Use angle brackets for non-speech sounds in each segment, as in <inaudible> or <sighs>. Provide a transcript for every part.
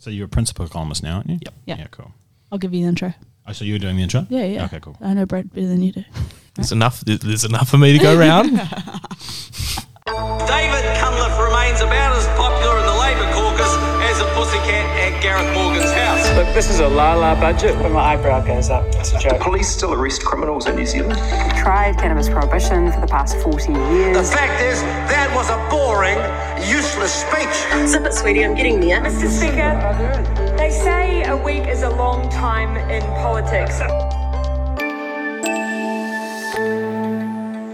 So you're a principal columnist now, aren't you? Yep. Yeah. Yeah, cool. I'll give you the intro. Oh, so you're doing the intro? Yeah, yeah. Okay, cool. I know Brad better than you do. <laughs> There's enough. There's enough for me to go around. <laughs> David Cunliffe remains about as popular a pussycat at Gareth Morgan's house. Look, this is a la la budget when my eyebrow goes up. It's a joke. Police still arrest criminals in New Zealand. We've tried cannabis prohibition for the past 40 years. The fact is, that was a boring, useless speech. Zip it, sweetie, I'm getting there. Mr. Speaker, they say a week is a long time in politics.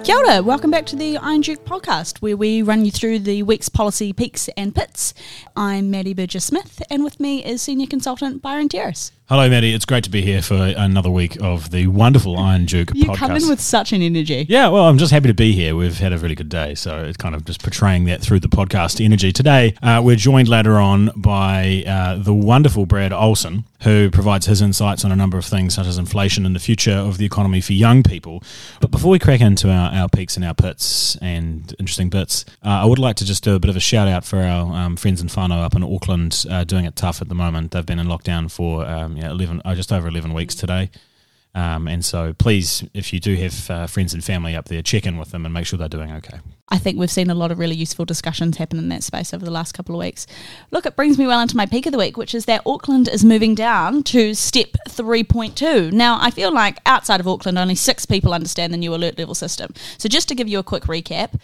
Kia ora, welcome back to the Iron Duke podcast, where we run you through the week's policy peaks and pits. I'm Maddie Burgess Smith, and with me is senior consultant Byron Terrace. Hello, Maddie. It's great to be here for another week of the wonderful Iron Duke You podcast. come in with such an energy. Yeah, well, I'm just happy to be here. We've had a really good day, so it's kind of just portraying that through the podcast energy. Today, uh, we're joined later on by uh, the wonderful Brad Olsen, who provides his insights on a number of things such as inflation and the future of the economy for young people. But before we crack into our, our peaks and our pits and interesting bits, uh, I would like to just do a bit of a shout out for our um, friends in whānau up in Auckland, uh, doing it tough at the moment. They've been in lockdown for um, yeah, 11, oh, just over 11 weeks today. Um, and so, please, if you do have uh, friends and family up there, check in with them and make sure they're doing okay. I think we've seen a lot of really useful discussions happen in that space over the last couple of weeks. Look, it brings me well into my peak of the week, which is that Auckland is moving down to step 3.2. Now, I feel like outside of Auckland, only six people understand the new alert level system. So, just to give you a quick recap,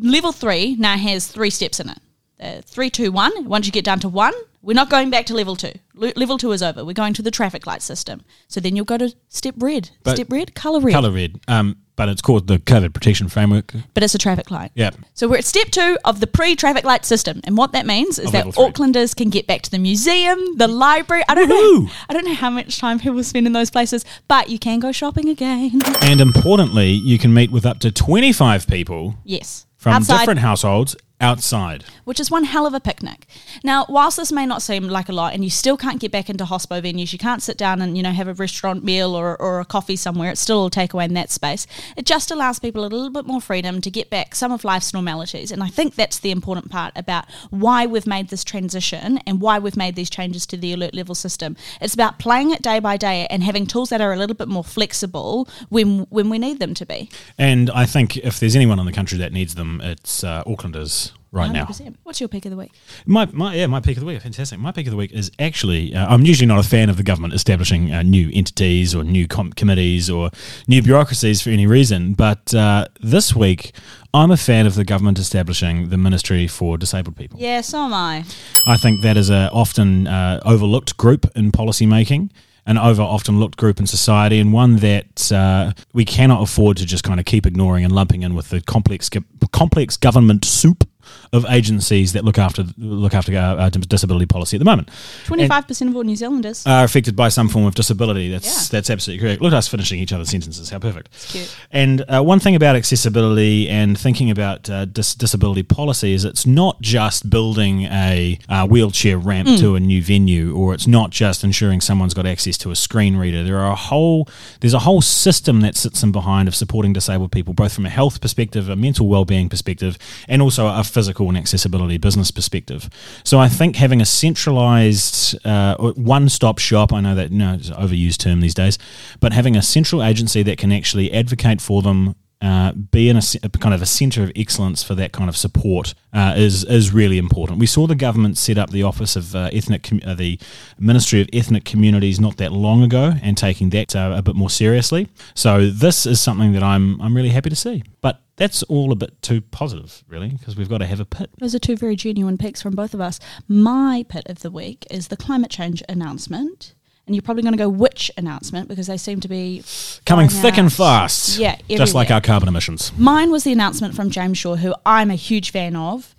level three now has three steps in it. Uh, three, two, one. Once you get down to one, we're not going back to level two. Le- level two is over. We're going to the traffic light system. So then you'll go to step red. But- step red, color red. Colour red, um, but it's called the COVID Protection Framework. But it's a traffic light. Yeah. So we're at step two of the pre-traffic light system, and what that means is Of that. Aucklanders can get back to the museum, the library. I don't Woohoo! know. I don't know how much time people spend in those places, but you can go shopping again. And importantly, you can meet with up to 25 people yes, from outside, different households outside. which is one hell of a picnic. Now, whilst this may not seem like a lot, and you still can't get back into hospo venues, you can't sit down and you know have a restaurant meal or, or a coffee somewhere. It's still a takeaway in that space. It just allows people a little bit more freedom to get back some of life's normalities, and I think that's the important part about why we've made this transition and why we've made these changes to the alert level system. It's about playing it day by day and having tools that are a little bit more flexible when when we need them to be. And I think if there's anyone in the country that needs them, it's uh, Aucklanders right now. 100%. What's your pick of the week? My, my yeah, my pick of the week, fantastic. My pick of the week is actually uh, I'm usually not a fan of the government establishing uh, new entities or new com- committees or new bureaucracies for any reason, but uh, this week I'm a fan of the government establishing the Ministry for Disabled People. Yeah, so am I. I think that is a often uh, overlooked group in policy making. An over often looked group in society, and one that uh, we cannot afford to just kind of keep ignoring and lumping in with the complex complex government soup of agencies that look after look after uh, uh, disability policy at the moment. Twenty-five percent of all New Zealanders. Are affected by some form of disability. That's Yeah. that's absolutely correct. Look at us finishing each other's sentences. How perfect. cute. And uh, one thing about accessibility and thinking about uh, dis- disability policy is it's not just building a uh, wheelchair ramp Mm. to a new venue, or it's not just ensuring someone's got access to a screen reader. There are a whole there's a whole system that sits in behind of supporting disabled people, both from a health perspective, a mental well-being perspective, and also a physical and accessibility business perspective. So I think having a centralized uh, one-stop shop, I know that you know, it's an overused term these days, but having a central agency that can actually advocate for them uh, be in a, a kind of a centre of excellence for that kind of support uh, is is really important. We saw the government set up the office of uh, ethnic, com- uh, the Ministry of Ethnic Communities not that long ago, and taking that uh, a bit more seriously. So this is something that I'm I'm really happy to see. But that's all a bit too positive, really, because we've got to have a pit. Those are two very genuine picks from both of us. My pit of the week is the climate change announcement. And you're probably going to go which announcement because they seem to be Coming going thick and fast, Yeah, just like our carbon emissions. Mine was the announcement from James Shaw, who I'm a huge fan of.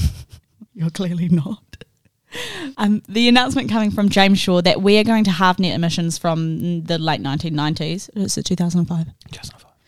<laughs> You're clearly not. Um, the announcement coming from James Shaw that we are going to halve net emissions from the late 1990s. Is it 2005?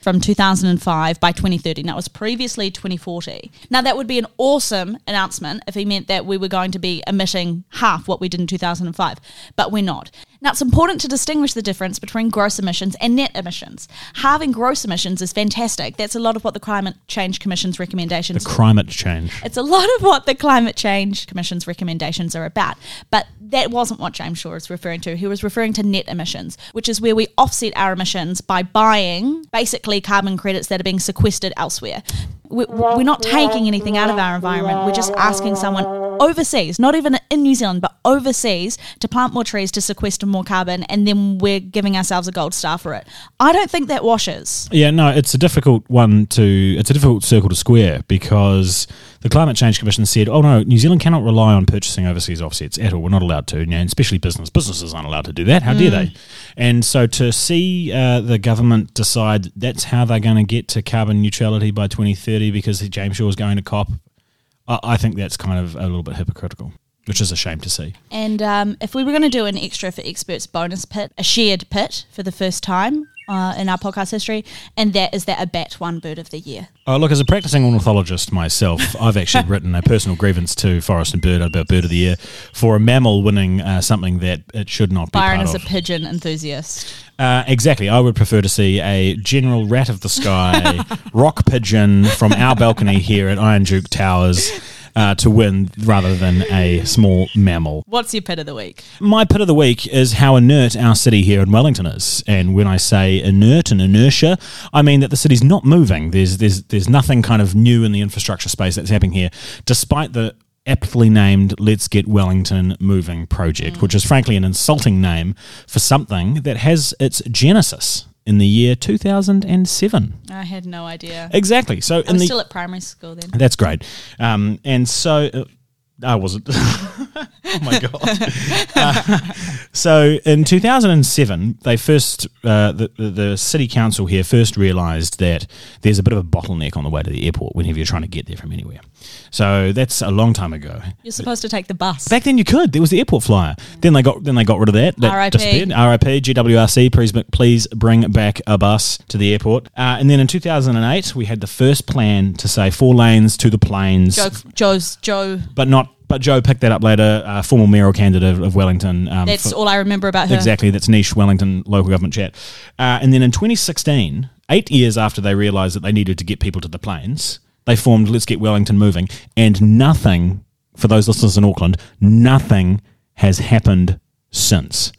From 2005 by 2030. Now, it was previously 2040. Now, that would be an awesome announcement if he meant that we were going to be emitting half what we did in 2005, but we're not. Now, it's important to distinguish the difference between gross emissions and net emissions. Halving gross emissions is fantastic. That's a lot of what the Climate Change Commission's recommendations The climate change. It's a lot of what the Climate Change Commission's recommendations are about. But that wasn't what James Shaw is referring to. He was referring to net emissions, which is where we offset our emissions by buying basically carbon credits that are being sequestered elsewhere. We're not taking anything out of our environment. We're just asking someone overseas, not even in New Zealand, but overseas, to plant more trees to sequester more carbon, and then we're giving ourselves a gold star for it. I don't think that washes. Yeah, no, it's a difficult one to. It's a difficult circle to square because the Climate Change Commission said, "Oh no, New Zealand cannot rely on purchasing overseas offsets at all. We're not allowed to, and especially business. Businesses aren't allowed to do that. How dare they?" And so to see uh, the government decide that's how they're going to get to carbon neutrality by 2030 because James Shaw is going to COP, I, think that's kind of a little bit hypocritical, which is a shame to see. And um, if we were going to do an extra for experts bonus pit, a shared pit for the first time uh, in our podcast history, and that is that a bat won bird of the year. Oh, look, as a practicing ornithologist myself, I've actually <laughs> written a personal grievance to Forest and Bird about Bird of the Year for a mammal winning uh, something that it should not be Byron is a pigeon enthusiast. Uh, exactly. I would prefer to see a general rat of the sky <laughs> rock pigeon from our balcony here at Iron Duke Towers uh, to win rather than a small mammal. What's your pit of the week? My pit of the week is how inert our city here in Wellington is. And when I say inert and inertia, I mean that the city's not moving. There's there's there's nothing kind of new in the infrastructure space that's happening here, despite the aptly named Let's Get Wellington Moving project, which is frankly an insulting name for something that has its genesis in the year 2007. I had no idea. Exactly. So I in was the still at primary school then. that's great. Um, and so uh, I wasn't. <laughs> oh my god. <laughs> Uh, <laughs> so in 2007, they first uh, the, the the city council here first realised that there's a bit of a bottleneck on the way to the airport whenever you're trying to get there from anywhere. So that's a long time ago. You're supposed to take the bus. Back then you could. There was the airport flyer. Then they got then they got rid of that. That RIP. disappeared. RIP. GWRC. Please please bring back a bus to the airport. Uh, and then in 2008 we had the first plan to say four lanes to the planes Jo, Joe's Joe. but not. But Jo picked that up later. Uh, former mayoral candidate of Wellington. Um, That's for- all I remember about her. exactly. That's niche Wellington local government chat. Uh, and then in 2016, eight years after they realised that they needed to get people to the planes, they formed Let's Get Wellington Moving, and nothing for those listeners in Auckland, nothing has happened since.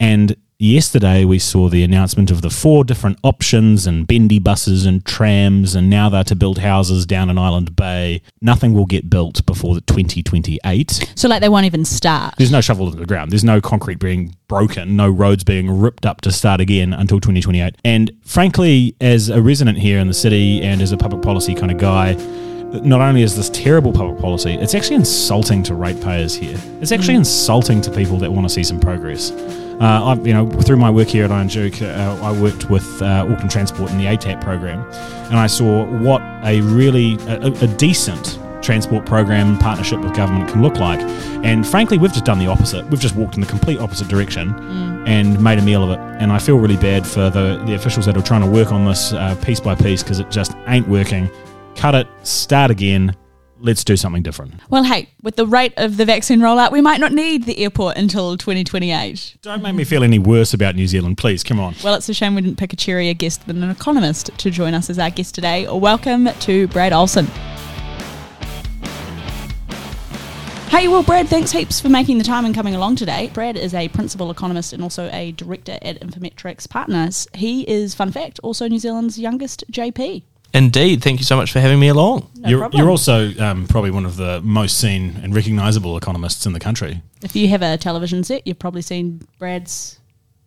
And yesterday we saw the announcement of the four different options and bendy buses and trams, and now they're to build houses down in Island Bay. Nothing will get built before the 2028. So like they won't even start. There's no shovel in the ground. There's no concrete being broken, no roads being ripped up to start again until 2028. And frankly, as a resident here in the city and as a public policy kind of guy, not only is this terrible public policy, it's actually insulting to ratepayers here. It's actually insulting to people that want to see some progress. Uh, I've, you know, through my work here at Iron Duke, uh, I worked with uh, Auckland Transport in the ATAP program, and I saw what a really a, a decent transport program partnership with government can look like. And frankly, we've just done the opposite. We've just walked in the complete opposite direction and made a meal of it. And I feel really bad for the, the officials that are trying to work on this uh, piece by piece because it just ain't working. Cut it, start again. Let's do something different. Well, hey, with the rate of the vaccine rollout, we might not need the airport until 2028. Don't make me feel any worse about New Zealand, please. Come on. Well, it's a shame we didn't pick a cheerier guest than an economist to join us as our guest today. Welcome to Brad Olsen. Hey, well, Brad, thanks heaps for making the time and coming along today. Brad is a principal economist and also a director at Infometrics Partners. He is, fun fact, also New Zealand's youngest JP. Indeed. Thank you so much for having me along. No you're, you're also um, probably one of the most seen and recognisable economists in the country. If you have a television set, you've probably seen Brad's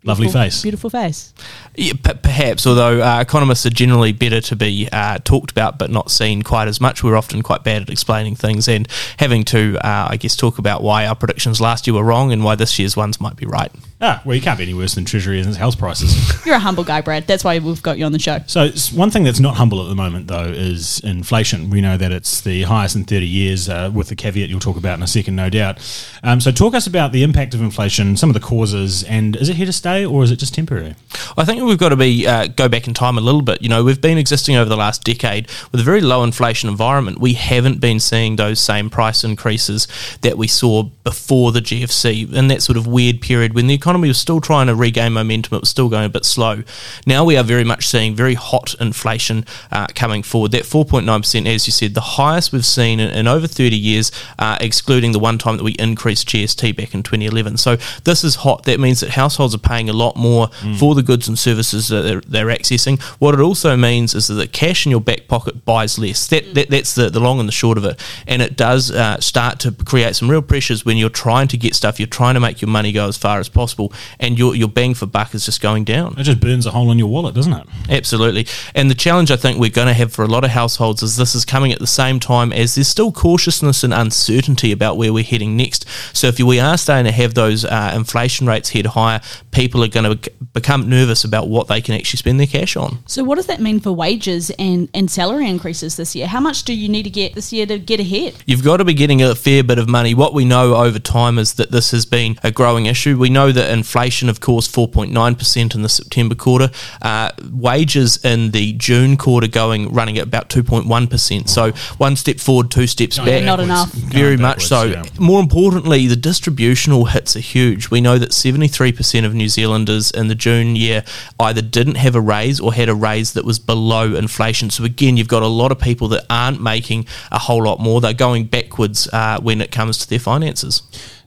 Lovely beautiful- face. Beautiful face. Yeah, p- perhaps, although uh, economists are generally better to be uh, talked about but not seen quite as much. We're often quite bad at explaining things and having to, uh, I guess, talk about why our predictions last year were wrong and why this year's ones might be right. Ah, well, you can't be any worse than Treasury and house prices. <laughs> You're a humble guy, Brad. That's why we've got you on the show. So one thing that's not humble at the moment, though, is inflation. We know that it's the highest in 30 years, uh, with the caveat you'll talk about in a second, no doubt. Um, so talk us about the impact of inflation, some of the causes, and is it here to stay or is it just temporary? I think we've got to be uh, go back in time a little bit. You know, we've been existing over the last decade with a very low inflation environment. We haven't been seeing those same price increases that we saw before the GFC in that sort of weird period when the economy economy was still trying to regain momentum. It was still going a bit slow. Now we are very much seeing very hot inflation uh, coming forward. That 4.9%, as you said, the highest we've seen in, in over 30 years, uh, excluding the one time that we increased GST back in 2011. So this is hot. That means that households are paying a lot more Mm. for the goods and services that they're, they're accessing. What it also means is that cash in your back pocket buys less. That, that that's the, the long and the short of it. And it does uh, start to create some real pressures when you're trying to get stuff. You're trying to make your money go as far as possible, and your your bang for buck is just going down. It just burns a hole in your wallet, doesn't it? Absolutely. And the challenge I think we're going to have for a lot of households is this is coming at the same time as there's still cautiousness and uncertainty about where we're heading next. So if we are starting to have those uh, inflation rates head higher, people are going to become nervous about what they can actually spend their cash on. So, what does that mean for wages and, and salary increases this year? How much do you need to get this year to get ahead? You've got to be getting a fair bit of money. What we know over time is that this has been a growing issue. We know that inflation, of course, 4.9% in the September quarter. Uh, wages in the June quarter going running at about 2.1%. So one step forward, two steps Going back. Not enough. Very Going much so. yeah. More importantly, the distributional hits are huge. We know that 73% of New Zealanders in the June year either didn't have a raise or had a raise that was below inflation. So again, you've got a lot of people that aren't making a whole lot more. They're going backwards uh, when it comes to their finances.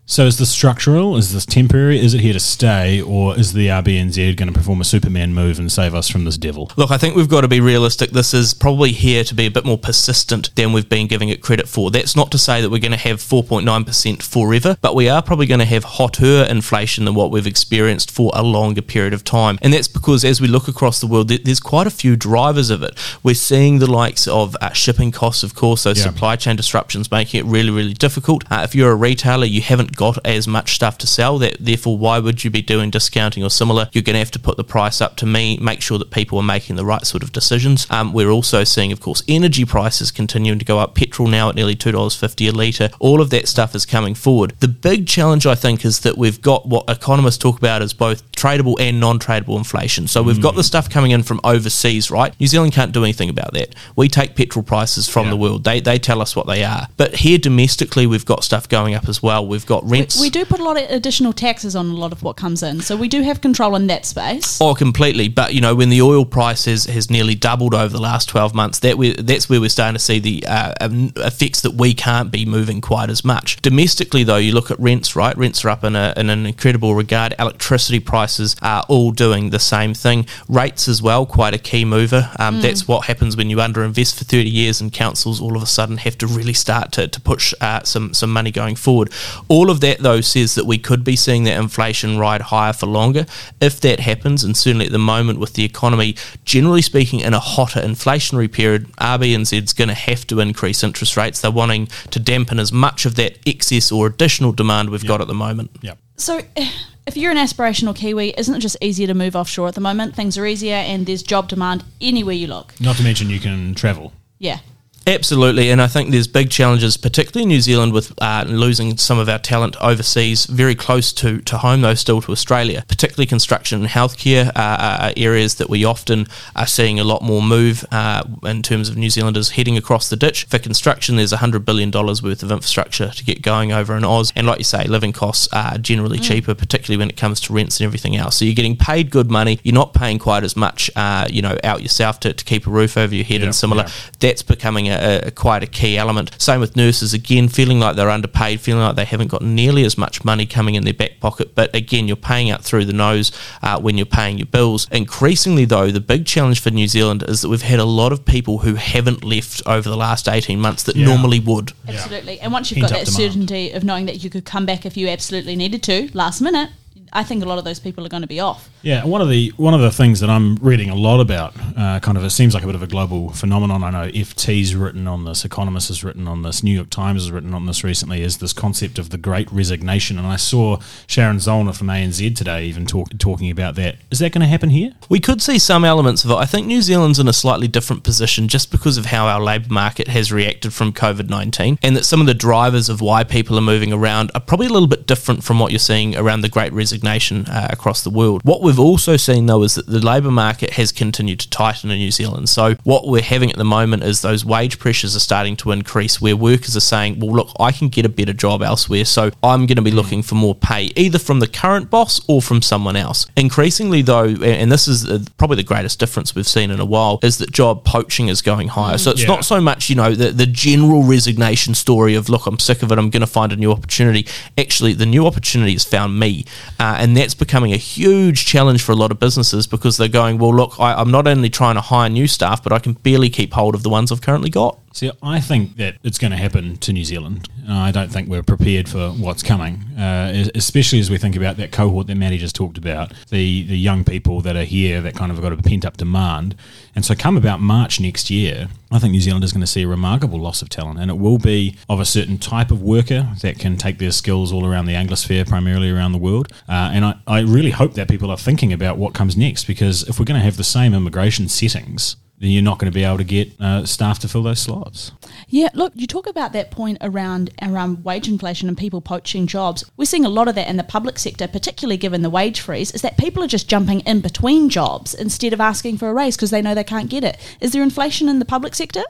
So is this structural? Is this temporary? Is it here to stay? Or is the RBNZ going to perform a Superman move and save us from this devil? Look, I think we've got to be realistic. This is probably here to be a bit more persistent than we've been giving it credit for. That's not to say that we're going to have 4.9% forever, but we are probably going to have hotter inflation than what we've experienced for a longer period of time. And that's because as we look across the world, there's quite a few drivers of it. We're seeing the likes of uh, shipping costs, of course, those Yeah. supply chain disruptions making it really, really difficult. Uh, if you're a retailer, you haven't got as much stuff to sell. That therefore, why would you be doing discounting or similar? You're going to have to put the price up to me, make sure that people are making the right sort of decisions. Um, we're also seeing, of course, energy prices continuing to go up. Petrol now at nearly two dollars fifty a litre. All of that stuff is coming forward. The big challenge, I think, is that we've got what economists talk about as both tradable and non-tradable inflation. So we've got the stuff coming in from overseas, right? New Zealand can't do anything about that. We take petrol prices from Yeah. the world. They they tell us what they are. But here domestically, we've got stuff going up as well. We've got rents. We do put a lot of additional taxes on a lot of what comes in, so we do have control in that space. Oh, completely. But you know, when the oil price has, has nearly doubled over the last twelve months, that we, that's where we're starting to see the uh, um, effects that we can't be moving quite as much. Domestically, though, you look at rents. Right, rents are up in, a, in an incredible regard. Electricity prices are all doing the same thing. Rates as well, quite a key mover. Um, That's what happens when you underinvest for thirty years, and councils all of a sudden have to really start to, to push uh, some some money going forward. All of that, though, says that we could be seeing that inflation ride higher for longer. If that happens, and certainly at the moment with the economy, generally speaking, in a hotter inflationary period, RBNZ's going to have to increase interest rates. They're wanting to dampen as much of that excess or additional demand we've got at the moment. Yep. So, <sighs> if you're an aspirational Kiwi, isn't it just easier to move offshore at the moment? Things are easier, and there's job demand anywhere you look. Not to mention you can travel. Yeah. Absolutely, and I think there's big challenges, particularly in New Zealand, with uh, losing some of our talent overseas, very close to, to home, though still to Australia. Particularly construction and healthcare uh, are areas that we often are seeing a lot more move uh, in terms of New Zealanders heading across the ditch. For construction, there's $100 billion worth of infrastructure to get going over in Oz, and like you say, living costs are generally cheaper, particularly when it comes to rents and everything else. So you're getting paid good money, you're not paying quite as much, uh, you know, out yourself to, to keep a roof over your head Yeah, and similar yeah. that's becoming a, a quite a key element. Same with nurses, again, feeling like they're underpaid, feeling like they haven't got nearly as much money coming in their back pocket. But again, you're paying out through the nose uh, when you're paying your bills. Increasingly, though, the big challenge for New Zealand is that we've had a lot of people who haven't left over the last 18 months that Yeah. normally would. Absolutely. And once you've got Pent-up that demand. certainty of knowing that you could come back if you absolutely needed to last minute, I think a lot of those people are going to be off. Yeah, one of the one of the things that I'm reading a lot about, uh, kind of, it seems like a bit of a global phenomenon. I know FT's written on this, Economist has written on this, New York Times has written on this recently. Is this concept of the Great Resignation? And I saw Sharon Zollner from ANZ today even talk, talking about that. Is that going to happen here? We could see some elements of it. I think New Zealand's in a slightly different position just because of how our labour market has reacted from COVID 19, and that some of the drivers of why people are moving around are probably a little bit different from what you're seeing around the Great Resignation resignation uh, across the world. What we've also seen though is that the labour market has continued to tighten in New Zealand. So what we're having at the moment is those wage pressures are starting to increase where workers are saying, well, look, I can get a better job elsewhere, so I'm going to be looking for more pay, either from the current boss or from someone else. Increasingly, though, and this is uh, probably the greatest difference we've seen in a while, is that job poaching is going higher. So it's Yeah. not so much, you know, the, the general resignation story of, look, I'm sick of it, I'm going to find a new opportunity. Actually, the new opportunity has found me. Uh, and that's becoming a huge challenge for a lot of businesses because they're going, well, look, I, I'm not only trying to hire new staff, but I can barely keep hold of the ones I've currently got. See, I think that it's going to happen to New Zealand. I don't think we're prepared for what's coming, uh, especially as we think about that cohort that Maddie just talked about, the the young people that are here that kind of got a pent up demand. And so, come about March next year, I think New Zealand is going to see a remarkable loss of talent, and it will be of a certain type of worker that can take their skills all around the Anglosphere, primarily around the world. Uh, and I, I really hope that people are thinking about what comes next, because if we're going to have the same immigration settings, then you're not going to be able to get uh, staff to fill those slots. Yeah, look, you talk about that point around around wage inflation and people poaching jobs. We're seeing a lot of that in the public sector, particularly given the wage freeze, is that people are just jumping in between jobs instead of asking for a raise because they know they can't get it. Is there inflation in the public sector?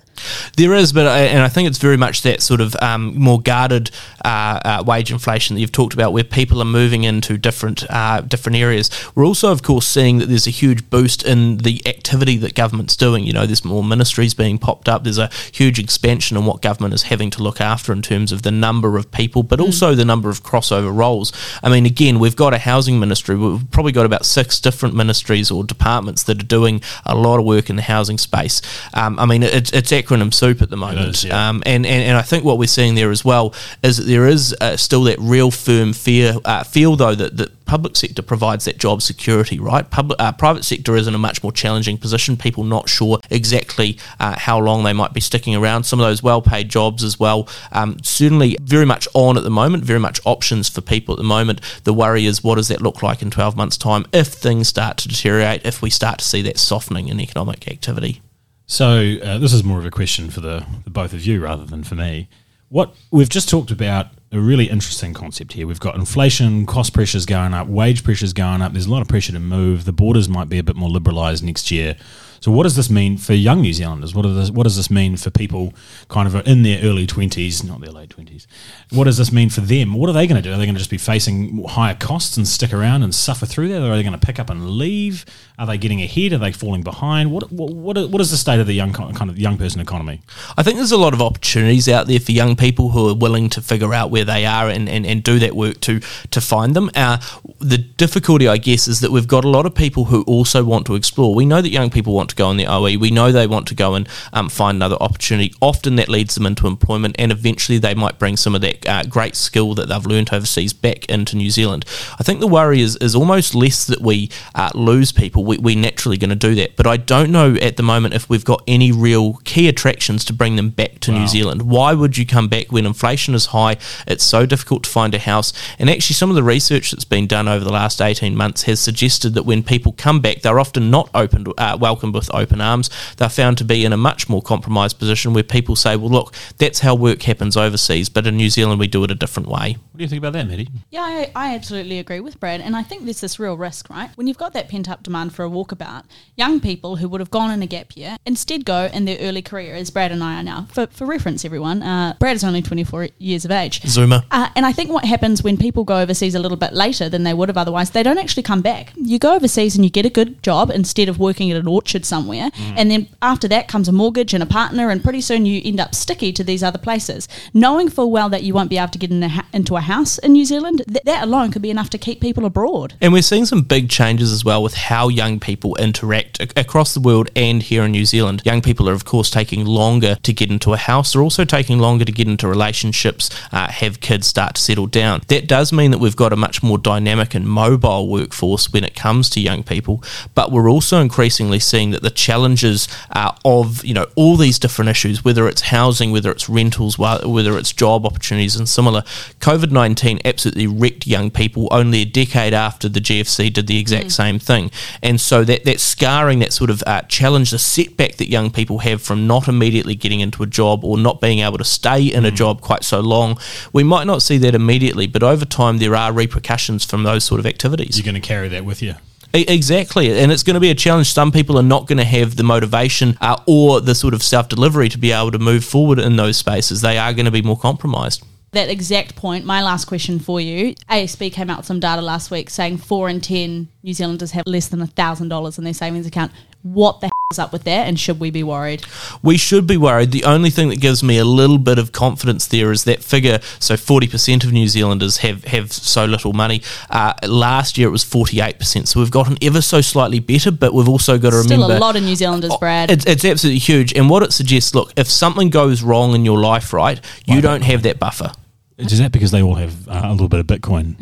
There is, but I, and I think it's very much that sort of um, more guarded uh, uh, wage inflation that you've talked about, where people are moving into different uh, different areas. We're also, of course, seeing that there's a huge boost in the activity that government's doing. You know, there's more ministries being popped up. There's a huge expansion in what government is having to look after in terms of the number of people, but also the number of crossover roles. I mean, again, we've got a housing ministry. We've probably got about six different ministries or departments that are doing a lot of work in the housing space. Um, I mean, it, it's acronym soup at the moment. is, yeah. um, and, and, and I think what we're seeing there as well is that there is uh, still that real firm fear, uh, feel, though, that the public sector provides that job security, right? Public, uh, private sector is in a much more challenging position. People not sure exactly uh, how long they might be sticking around. Some of those well paid jobs as well. Um, certainly very much on at the moment, very much options for people at the moment. The worry is what does that look like in 12 months' time if things start to deteriorate, if we start to see that softening in economic activity? So uh, this is more of a question for the, the both of you rather than for me. What we've just talked about a really interesting concept here. We've got inflation, cost pressures going up, wage pressures going up. There's a lot of pressure to move. The borders might be a bit more liberalised next year. So what does this mean for young New Zealanders? What, does this, what does this mean for people kind of in their early twenties, not their late twenties? What does this mean for them? What are they going to do? Are they going to just be facing higher costs and stick around and suffer through that? Or are they going to pick up and leave? Are they getting ahead? Are they falling behind? What what what, what is the state of the young kind of young person economy? I think there's a lot of opportunities out there for young people who are willing to figure out where they are and, and, and do that work to to find them. Uh, the difficulty, I guess, is that we've got a lot of people who also want to explore. We know that young people want to go on the OE. We know they want to go and um, find another opportunity. Often that leads them into employment, and eventually they might bring some of that uh, great skill that they've learned overseas back into New Zealand. I think the worry is, is almost less that we uh, lose people. We, we're naturally going to do that. But I don't know at the moment if we've got any real key attractions to bring them back to New Zealand. Why would you come back when inflation is high? It's so difficult to find a house. And actually, some of the research that's been done over the last 18 months has suggested that when people come back, they're often not opened, uh, welcomed with open arms. They're found to be in a much more compromised position where people say, well, look, that's how work happens overseas, but in New Zealand, we do it a different way. What do you think about that, Maddie? Yeah, I, I absolutely agree with Brad. And I think there's this real risk, right? When you've got that pent up demand for a walkabout, young people who would have gone in a gap year instead go in their early career, as Brad and I are now. For, for reference, everyone, uh, Brad is only 24 years of age. Zoomer. Uh, and I think what happens when people go overseas a little bit later than they would have otherwise, they don't actually come back. You go overseas and you get a good job instead of working at an orchard somewhere. And then after that comes a mortgage and a partner, and pretty soon you end up sticky to these other places. Knowing full well that you won't be able to get in a ha- into a house in New Zealand, th- that alone could be enough to keep people abroad. And we're seeing some big changes as well with how young people interact ac- across the world and here in New Zealand. Young people are, of course, taking longer to get into a house. They're also taking longer to get into relationships, uh, have kids, start to settle down. That does mean that we've got a much more dynamic and mobile workforce when it comes to young people. But we're also increasingly seeing that the challenges uh, of you know all these different issues, whether it's housing, whether it's rentals, whether it's job opportunities, and similar, COVID nineteen absolutely wrecked young people. Only a decade after the GFC did the exact same thing, and so that that scarring, that sort of uh, challenge, the setback that young people have from not immediately getting into a job or not being able to stay in a job quite so long, we might not see that immediately, but over time there are repercussions from those sort of activities. You're going to carry that with you. Exactly, and it's going to be a challenge. Some people are not going to have the motivation uh, or the sort of self delivery to be able to move forward in those spaces. They are going to be more compromised. That exact point, my last question for you. ASB came out with some data last week saying four in ten New Zealanders have less than thousand dollars in their savings account. What the hell is up with that? And should we be worried? We should be worried. The only thing that gives me a little bit of confidence there is that figure. So, forty percent of New Zealanders have have so little money. Uh, last year it was forty eight percent. So we've gotten ever so slightly better, but we've also got to Still remember a lot of New Zealanders, Brad. It's, it's absolutely huge. And what it suggests, look, if something goes wrong in your life, right, you don't have that buffer. Is that because they all have uh, a little bit of Bitcoin?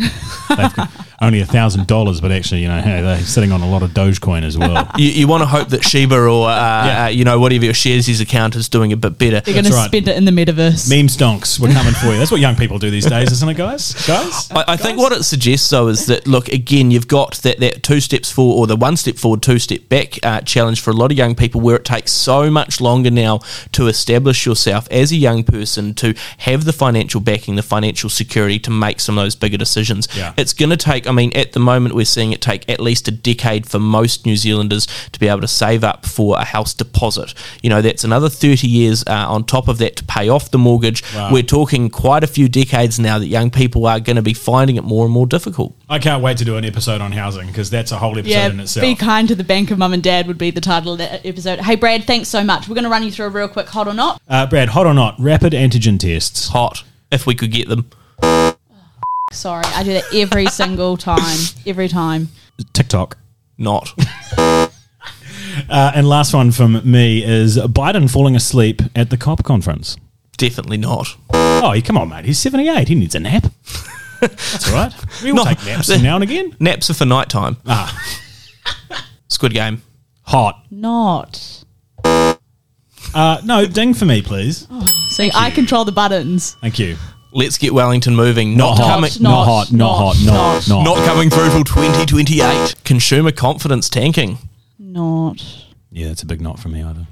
<laughs> They've got only a thousand dollars, but actually, you know, hey, they're sitting on a lot of Dogecoin as well. <laughs> You, you want to hope that Shiba or uh, uh, you know whatever your shares account is doing a bit better. They're going to right. spend it in the metaverse. Meme stonks, we're coming for you. That's what young people do these days, isn't it, guys? Guys, I, I think what it suggests though is that look again you've got that, that two steps forward or the one step forward two step back uh, challenge for a lot of young people where it takes so much longer now to establish yourself as a young person to have the financial backing the financial security to make some of those bigger decisions Yeah. it's going to take I mean at the moment we're seeing it take at least a decade for most New Zealanders to be able to save up for a house deposit you know that's another 30 years uh, on top of that to pay off the mortgage Wow. we're talking quite a few decades now that young people are going to be finding it more and more difficult. I can't wait to do an episode on housing because that's a whole episode yeah, in itself. be kind to the bank of mum and dad would be the title of that episode. Hey, Brad, thanks so much. We're going to run you through a real quick hot or not. Uh, Brad, hot or not, rapid antigen tests. Hot, if we could get them. Sorry, I do that every <laughs> single time. Every time. TikTok. Not. <laughs> Uh, and last one from me is Biden falling asleep at the COP conference. Definitely not. Oh, come on, mate. He's 78. He needs a nap. That's all right. We all <laughs> No. take naps now and again. Naps are for nighttime. Ah, Squid Game. hot. Not. Uh, no, ding for me, please. See, I control the buttons. Thank you. Let's get Wellington moving. Not, Not, hot. coming. Not- Not, hot. Not, not- hot. Not, not. Not coming through till 2028. Consumer confidence tanking. Not. Yeah, that's a big not for me either.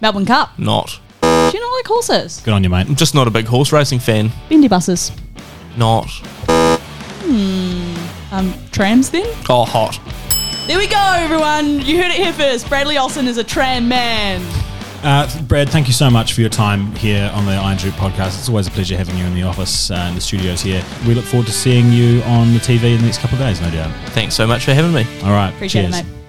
Melbourne Cup. Not. Do you not like horses? Good on you, mate. I'm just not a big horse racing fan. Bendy buses. Not. Hmm. Um, trams then? Oh, hot. There we go, everyone. You heard it here first. Bradley Olsen is a tram man. Uh, Brad, thank you so much for your time here on the Iron Droop podcast. It's always a pleasure having you in the office, uh, in the studios here. We look forward to seeing you on the TV in the next couple of days, no doubt. Thanks so much for having me. All right. Appreciate cheers. it, mate.